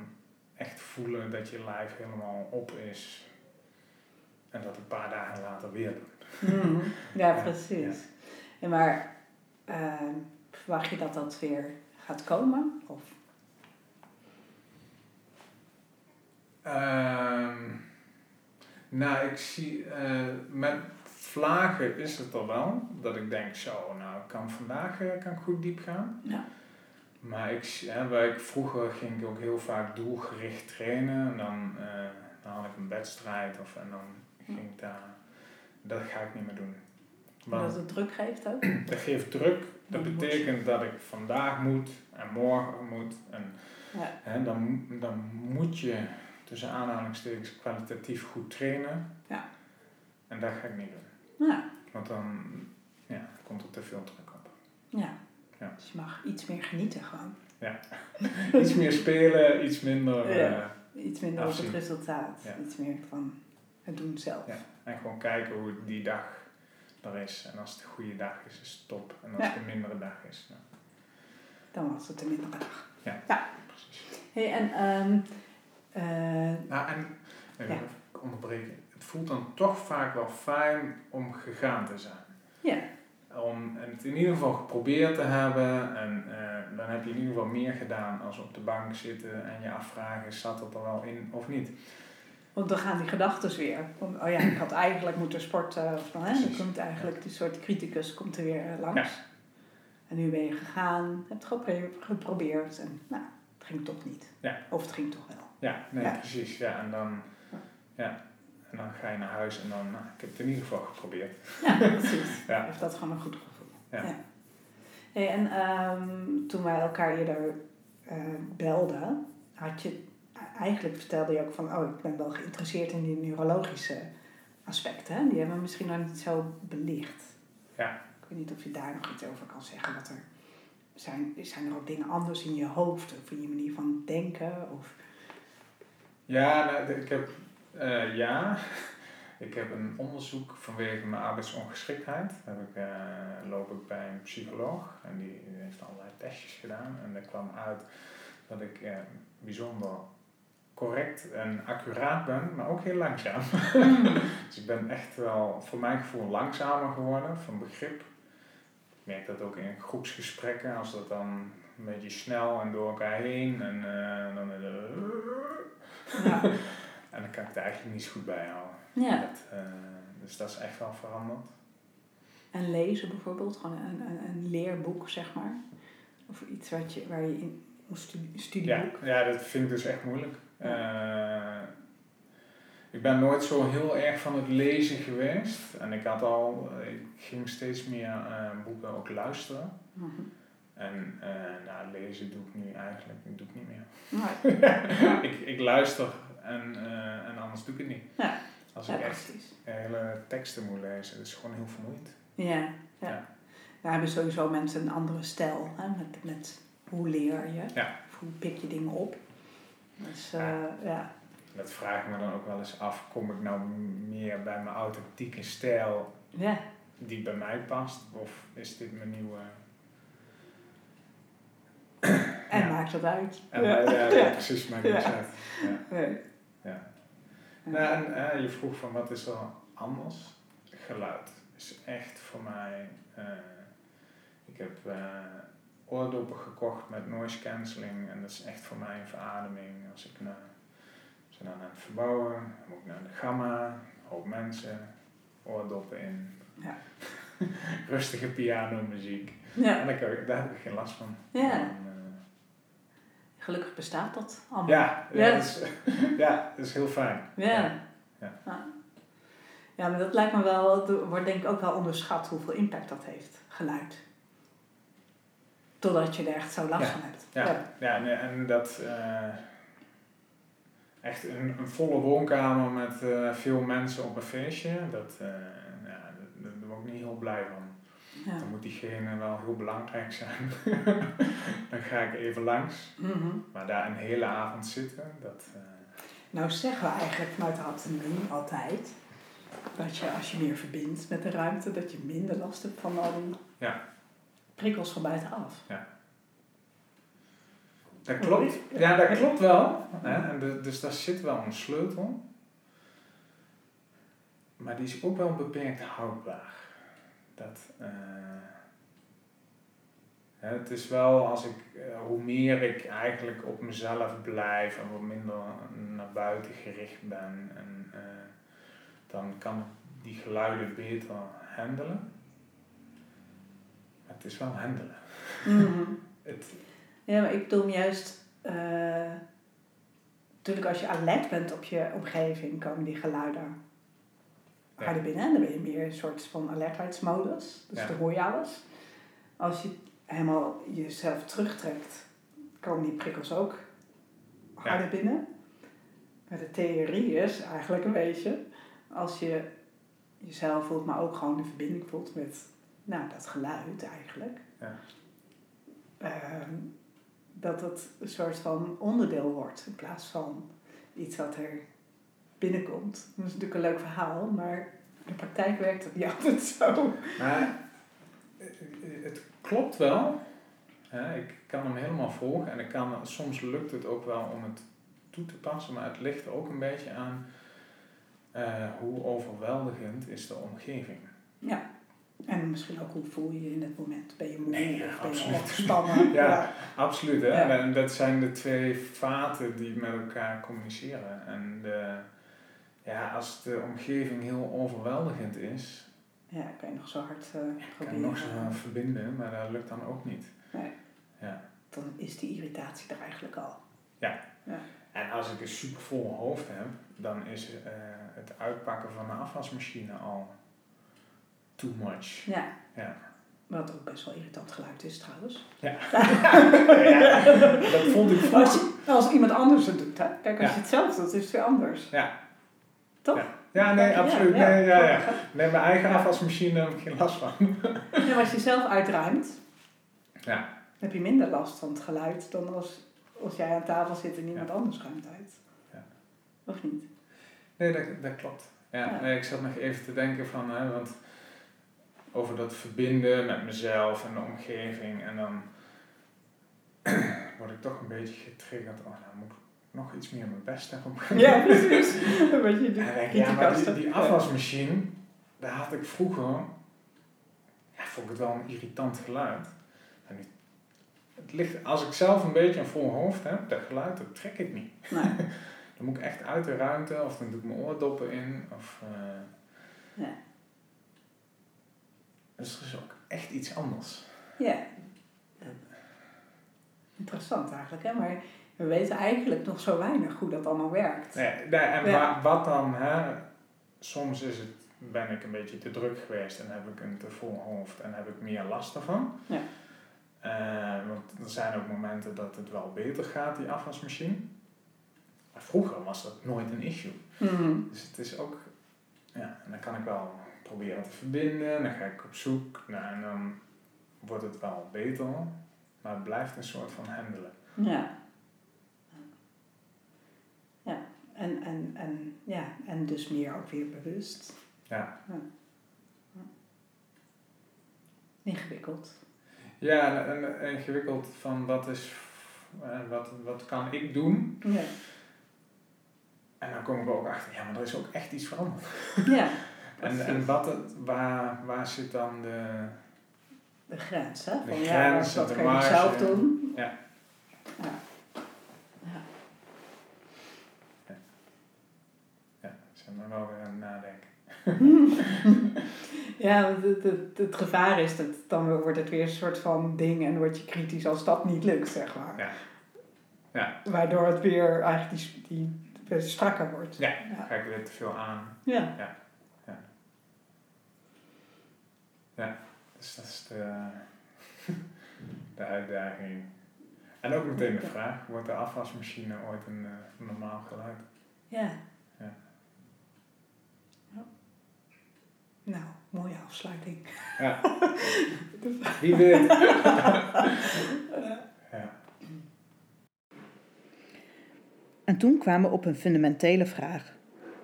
echt voelen dat je lijf helemaal op is. En dat een paar dagen later weer doen. Mhm. Ja, Ja, precies. En maar ehm, verwacht je dat dat weer gaat komen? Of? Ehm, nou, ik zie eh, met vlagen is het er wel. Dat ik denk, zo, nou, ik kan vandaag eh, kan goed diep gaan. Ja. Maar ik, hè, waar ik, vroeger ging ik ook heel vaak doelgericht trainen. En dan, eh, dan had ik een wedstrijd of, en dan ging ik daar. Dat ga ik niet meer doen. Want Dat het druk geeft ook? dat geeft druk. Dat betekent dat ik vandaag moet en morgen moet. En Ja. hè, dan, dan moet je tussen aanhalingstekens kwalitatief goed trainen. Ja. En dat ga ik niet doen. Ja. Want dan ja, komt er te veel druk op. ja. Ja. Dus je mag iets meer genieten gewoon. Iets meer spelen, iets minder. Ja. eh, Iets minder op het resultaat. Ja. Iets meer van het doen zelf. Ja. en gewoon kijken hoe die dag er is. En als het een goede dag is, is het top. En als Ja. het een mindere dag is, nou, Dan was het een mindere dag. precies. Hey, en ehm, eh, Nou, en even Ja. even onderbreken. Het voelt dan toch vaak wel fijn om gegaan te zijn. ja. Om het in ieder geval geprobeerd te hebben. En eh, dan heb je in ieder geval meer gedaan als op de bank zitten en je afvragen, zat het er wel in of niet? Want dan gaan die gedachten weer. Van, oh ja, ik had eigenlijk moeten sporten. Of dan, hè, dan komt eigenlijk die soort criticus komt er weer eh, langs. En nu ben je gegaan, hebt gepro- geprobeerd en nou, het ging toch niet. Ja. Of het ging toch wel. Ja, nee, Ja. precies. Ja, en dan, ja, en dan ga je naar huis en dan, nou, ik heb het in ieder geval geprobeerd. Ja, precies. Ja. Heeft dat gewoon een goed gevoel. Ja. Hey, en ehm, toen wij elkaar eerder eh, belden, had je eigenlijk vertelde je ook van, oh, ik ben wel geïnteresseerd in die neurologische aspecten. hè? Die hebben we misschien nog niet zo belicht. Ja. Ik weet niet of je daar nog iets over kan zeggen. Wat er zijn, zijn er ook dingen anders in je hoofd of in je manier van denken? Of, Ja, nou, ik heb, eh, ja, ik heb een onderzoek vanwege mijn arbeidsongeschiktheid. Heb ik, eh, loop ik bij een psycholoog en die heeft allerlei testjes gedaan. En er kwam uit dat ik eh, bijzonder correct en accuraat ben, maar ook heel langzaam. dus ik ben echt wel, voor mijn gevoel, langzamer geworden van begrip. Ik merk dat ook in groepsgesprekken, als dat dan een beetje snel en door elkaar heen en dan... ja, ik het eigenlijk niet zo goed bijhouden. Ja. Dat, eh, dus dat is echt wel veranderd. En lezen bijvoorbeeld, gewoon een, een, een leerboek, zeg maar. Of iets wat je, waar je in een Ja, studieboek. ja, dat vind ik dus echt moeilijk. Eh, ik ben nooit zo heel erg van het lezen geweest. En ik had al, ik ging steeds meer eh, boeken ook luisteren. Mhm. En nou, lezen doe ik nu eigenlijk doe ik niet meer. Ik, ik luister en, eh, en anders doe ik het niet. Ja. Als ja, ik echt hele teksten moet lezen, dat is gewoon heel vermoeiend. Ja, ja. Ja. Daar hebben sowieso mensen een andere stijl. Hè? Met, met hoe leer je? Ja. Of hoe pik je dingen op? Dus eh, Ja. Dat vraag ik me dan ook wel eens af, kom ik nou meer bij mijn authentieke stijl Ja. die bij mij past? Of is dit mijn nieuwe... En maakt dat uit. En ja. ja, precies, maakt niks uit. Ja. Nee. Ja. Nou, en eh, je vroeg van wat is er anders? Geluid is echt voor mij. eh, ik heb eh, oordoppen gekocht met noise cancelling en dat is echt voor mij een verademing. Als ik naar, zijn dan aan het verbouwen, moet ik naar de gamma, een hoop mensen, oordoppen in, Ja. rustige pianomuziek. Ja. En daar, kan ik, daar heb ik geen last van. Ja. En, eh, Gelukkig bestaat dat allemaal. ja, ja, Ja. Dat is, ja, dat is heel fijn. Ja. Ja. Ja. Maar dat lijkt me wel, er wordt denk ik ook wel onderschat hoeveel impact dat heeft, geluid. Totdat je er echt zo last Ja. van hebt. Ja, ja nee, en dat eh, echt een, een volle woonkamer met eh, veel mensen op een feestje, dat, eh, ja, daar word ik niet heel blij van. Ja. Dan moet diegene wel heel belangrijk zijn. dan ga ik even langs. Mhm. Maar daar een hele avond zitten, dat... eh, Nou zeggen we eigenlijk vanuit de haptonomie altijd dat je als je meer verbindt met de ruimte, dat je minder last hebt van al die Ja. prikkels van buitenaf. dat klopt. Ja, dat klopt wel. Hè? En de- dus daar zit wel een sleutel. Maar die is ook wel beperkt houdbaar. Dat, eh, het is wel als ik, eh, hoe meer ik eigenlijk op mezelf blijf en wat minder naar buiten gericht ben, en, eh, dan kan ik die geluiden beter handelen. Maar het is wel handelen. Het, Ja, maar ik bedoel juist, natuurlijk als je alert bent op je omgeving, komen die geluiden Harder binnen. En dan ben je meer een soort van alertheidsmodus. Dus Ja. dan hoor je alles. Als je helemaal jezelf terugtrekt, komen die prikkels ook harder binnen. Maar de theorie is eigenlijk een beetje, als je jezelf voelt, maar ook gewoon de verbinding voelt met nou, dat geluid eigenlijk. Ja. Ehm, dat het een soort van onderdeel wordt in plaats van iets wat er binnenkomt. Dat is natuurlijk een leuk verhaal, maar in de praktijk werkt het niet altijd zo. Maar eh, het klopt wel. Ik kan hem helemaal volgen en ik kan, soms lukt het ook wel om het toe te passen, maar het ligt ook een beetje aan eh, hoe overweldigend is de omgeving. Ja. En misschien ook hoe voel je je in het moment? Ben je moe Nee, ja, of ben je absoluut. Ja. Absoluut, hè? Ja. En dat zijn de twee vaten die met elkaar communiceren. En de, ja, als de omgeving heel overweldigend is, Ja, kan je nog zo hard eh kan je proberen. nog zo gaan verbinden, maar dat lukt dan ook niet. Nee. Ja. Dan is die irritatie er eigenlijk al. En als ik een super vol hoofd heb, dan is eh, het uitpakken van een afwasmachine al too much. Ja. Ja. Wat ook best wel irritant geluid is trouwens. ja, dat vond ik Als, vroeger. je- als iemand anders het doet, hè? Kijk, als Ja. je het zelf doet, is het weer anders. Ja. Toch? Ja, ja nee, absoluut. ja. Nee, ja, ja. nee, mijn eigen afwasmachine heb ik geen last van. Ja, maar als je zelf uitruimt, Ja. heb je minder last van het geluid dan als, als jij aan tafel zit en iemand Ja. anders ruimt uit. Ja. Of niet? Nee, dat, dat klopt. Ja, Ja. Nee, ik zat nog even te denken van, hè, want over dat verbinden met mezelf en de omgeving. En dan word ik toch een beetje getriggerd. Oh, nou moet ik nog iets meer mijn best daarop gaan Ja, precies. Een beetje En die dan denk ik, ja, maar die, die afwasmachine, daar had ik vroeger, ja, vond ik het wel een irritant geluid. En nu- het ligt, als ik zelf een beetje een vol hoofd heb, dat geluid, dat trek ik niet. Nee. Dan moet ik echt uit de ruimte of dan doe ik mijn oordoppen in. Of, eh, Ja. Dus er is ook echt iets anders. Ja. Interessant eigenlijk, hè? Maar we weten eigenlijk nog zo weinig hoe dat allemaal werkt. Nee, nee, en Ja. wa- wat dan, hè? soms is het, ben ik een beetje te druk geweest en heb ik een te vol hoofd en heb ik meer last ervan. Ja. Eh, want er zijn ook momenten dat het wel beter gaat, die afwasmachine. Maar vroeger was dat nooit een issue. Mhm. Dus het is ook, ja, en dan kan ik wel proberen te verbinden, dan ga ik op zoek, nou, en dan wordt het wel beter, maar het blijft een soort van handelen. Ja. Ja, en, en, en, ja, en dus meer ook weer bewust. Ja. Ja. Ingewikkeld. Ja, en, en ingewikkeld van wat is, eh, wat, wat kan ik doen? Ja. En dan kom ik ook achter, ja, maar er is ook echt iets veranderd. Ja, En, en wat het, waar, waar zit dan de, de grens, hè? De Van, ja, grens, wat de kan je zelf doen? Ja. Ja. Ja. Ja, we wel weer aan nadenken. Ja, want het, het, het gevaar is dat dan wordt het weer een soort van ding en word je kritisch als dat niet lukt, zeg maar. Ja. Ja. Waardoor het weer eigenlijk die, die, strakker wordt. Ja. Ja. Ik weer te veel aan. Ja. Dus dat is de, de uitdaging. En ook meteen de vraag, wordt de afwasmachine ooit een eh, normaal geluid? Ja. Ja. Ja. Nou, mooie afsluiting. Ja. Wie weet. ja. En toen kwamen we op een fundamentele vraag.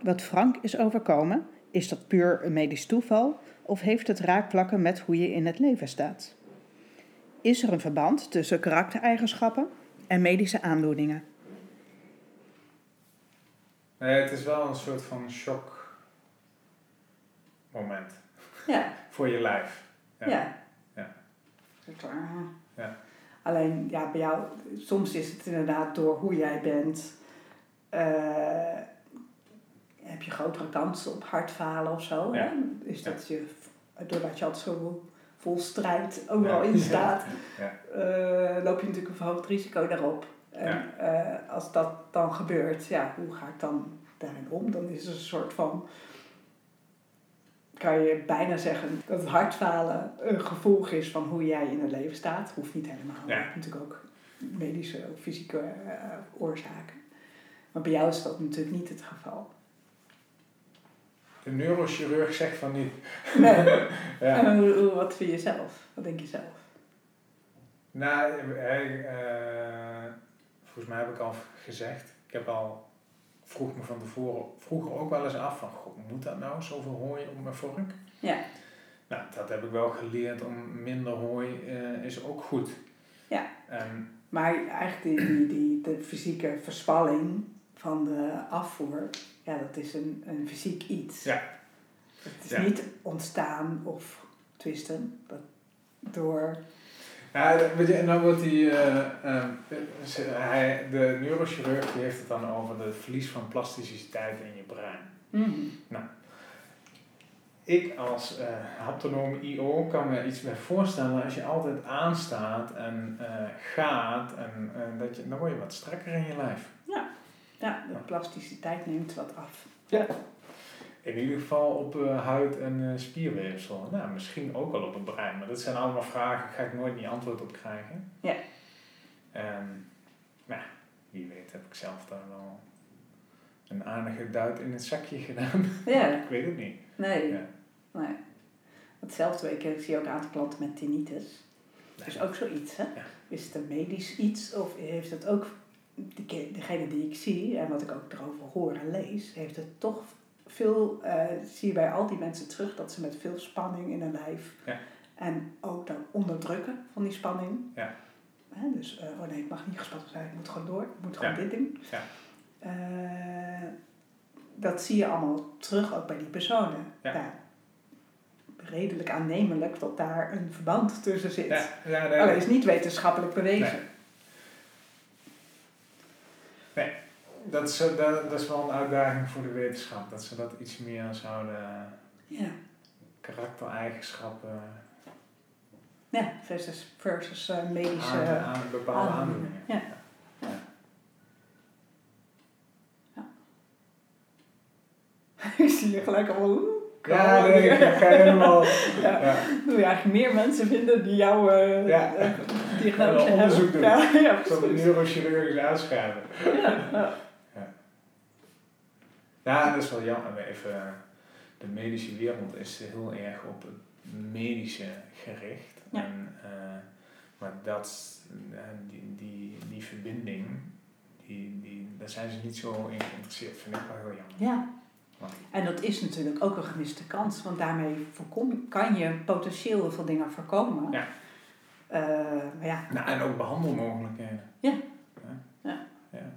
Wat Frank is overkomen, is dat puur een medisch toeval of heeft het raakplakken met hoe je in het leven staat? Is er een verband tussen karaktereigenschappen en medische aandoeningen? Nee, het is wel een soort van shock moment Ja. voor je lijf. Ja. Ja. ja. Ja. Alleen, ja, bij jou, soms is het inderdaad door hoe jij bent, eh, heb je grotere kans op hartfalen of zo. Ja. Hè? Is dat je, doordat je altijd zo vol strijd overal in staat, eh, loop je natuurlijk een verhoogd risico daarop. En eh, als dat dan gebeurt, ja, hoe ga ik dan daarin om? Dan is het een soort van, kan je bijna zeggen dat het hartfalen een gevolg is van hoe jij in het leven staat. Hoeft niet helemaal. Ja. Natuurlijk ook medische of fysieke eh, oorzaken. Maar bij jou is dat natuurlijk niet het geval. De neurochirurg zegt van niet. Nee. Ja. En wat vind je zelf? Wat denk je zelf? Nou, hij, eh, volgens mij heb ik al gezegd, ik heb al, vroeg me van tevoren, vroeger ook wel eens af van, moet dat nou, zoveel hooi op mijn vork? Ja. Nou, dat heb ik wel geleerd, om minder hooi eh, is ook goed. Ja. Maar eigenlijk die, die, die, de fysieke verspanning van de afvoer, ja, dat is een, een fysiek iets. Ja. Het is Ja. niet ontstaan of twisten dat door. Ja, weet je, en dan wordt die, eh, eh, ze- hij, de neurochirurg die heeft het dan over de verlies van plasticiteit in je brein. Ik als eh haptonome IO kan me iets bij voorstellen als je altijd aanstaat en eh, gaat, en, eh, dat je, dan word je wat strakker in je lijf. Ja, de plasticiteit neemt wat af. In ieder geval op eh, huid en eh, spierweefsel. Nou, misschien ook wel op het brein, maar dat zijn allemaal vragen, daar ga ik nooit niet antwoord op krijgen. Ja. En, nou, wie weet heb ik zelf daar wel een aardige duit in het zakje gedaan. Ja, ik weet het niet. nee. Ja. nee. Hetzelfde, ik, ik zie ook een aantal klanten met tinnitus. Dat is ook zoiets, hè? Ja. Is het een medisch iets of heeft het ook, degene die ik zie en wat ik ook erover hoor en lees, heeft het toch veel, eh, zie je bij al die mensen terug dat ze met veel spanning in hun lijf Ja. en ook dan onderdrukken van die spanning. Ja. Hè, dus, eh, oh nee, ik mag niet gespannen zijn, ik moet gewoon door, ik moet gewoon Ja. dit doen. Ja. Eh, dat zie je allemaal terug ook bij die personen. Ja. Ja, redelijk aannemelijk dat daar een verband tussen zit. Ja, Alleen is niet wetenschappelijk bewezen. Dat, is, dat, dat is wel een uitdaging voor de wetenschap. Dat ze dat iets meer zouden... Ja. Karaktereigenschappen... Ja, versus, versus uh, medische aan, aan bepaalde aandoeningen. Ja. Ik zie je gelijk al. Ja, nee, ik ga helemaal. ja. ja. Wil je eigenlijk meer mensen vinden die jouw uh, ja. uh, diagnose onderzoek doen. Ja, ja, Zo'n neurochirurgisch aanschrijven. Ja, ja. Ja. Ja, dat is wel jammer. Even, de medische wereld is heel erg op het medische gericht. Ja. En, uh, maar dat, die, die, die verbinding, die, die, daar zijn ze niet zo in geïnteresseerd. Vind ik wel heel jammer. Ja. En dat is natuurlijk ook een gemiste kans, want daarmee voorkom, kan je potentieel heel veel dingen voorkomen. Ja. Uh, maar ja. Nou, en ook behandelmogelijkheden. Ja. Ja. Ja, ja.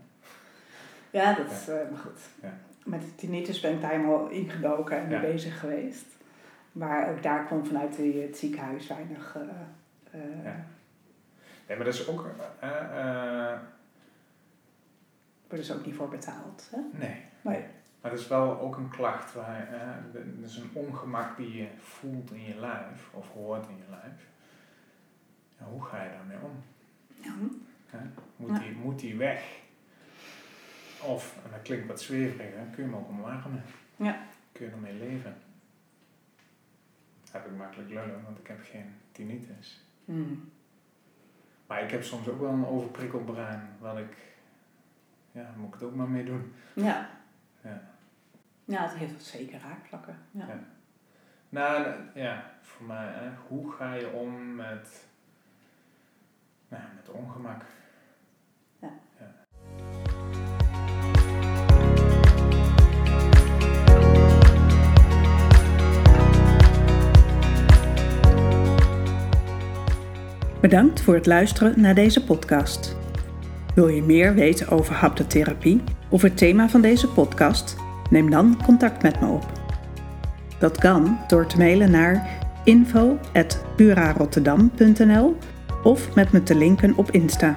ja dat is, uh, maar goed. Ja. Met de tinnitus ben ik daar helemaal ingedoken en mee Ja. bezig geweest. Maar ook daar kwam vanuit het ziekenhuis weinig... Uh, Ja. Nee, maar dat is ook... eh, wordt dus ook niet voor betaald. Hè? nee. Nee. Maar dat is wel ook een klacht. Waar, dat is een ongemak die je voelt in je lijf. Of hoort in je lijf. Ja, hoe ga je daarmee om? Ja. Moet, Ja. die, moet die weg? Of, en dat klinkt wat zweverig, hè, kun je hem ook omarmen? Ja. Kun je ermee leven? Heb ik makkelijk lullen, want ik heb geen tinnitus. Hmm. Maar ik heb soms ook wel een overprikkeld brein, wat ik, ja, moet ik het ook maar mee doen. Ja. Ja. Ja, het heeft zeker raakvlakken. Ja. Ja. Nou, ja, voor mij, hè, hoe ga je om met, nou, met ongemak? Bedankt voor het luisteren naar deze podcast. Wil je meer weten over haptotherapie of het thema van deze podcast? Neem dan contact met me op. Dat kan door te mailen naar info.purarotterdam.nl of met me te linken op Insta.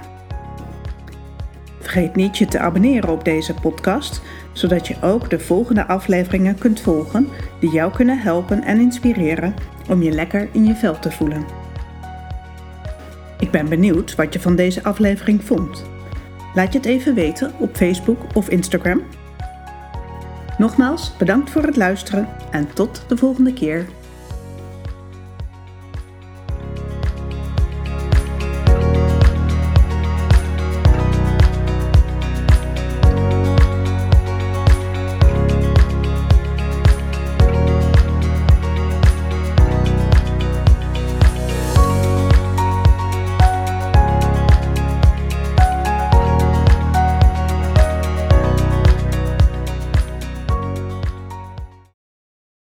Vergeet niet je te abonneren op deze podcast, zodat je ook de volgende afleveringen kunt volgen die jou kunnen helpen en inspireren om je lekker in je vel te voelen. Ik ben benieuwd wat je van deze aflevering vond. Laat je het even weten op Facebook of Instagram. Nogmaals, bedankt voor het luisteren en tot de volgende keer.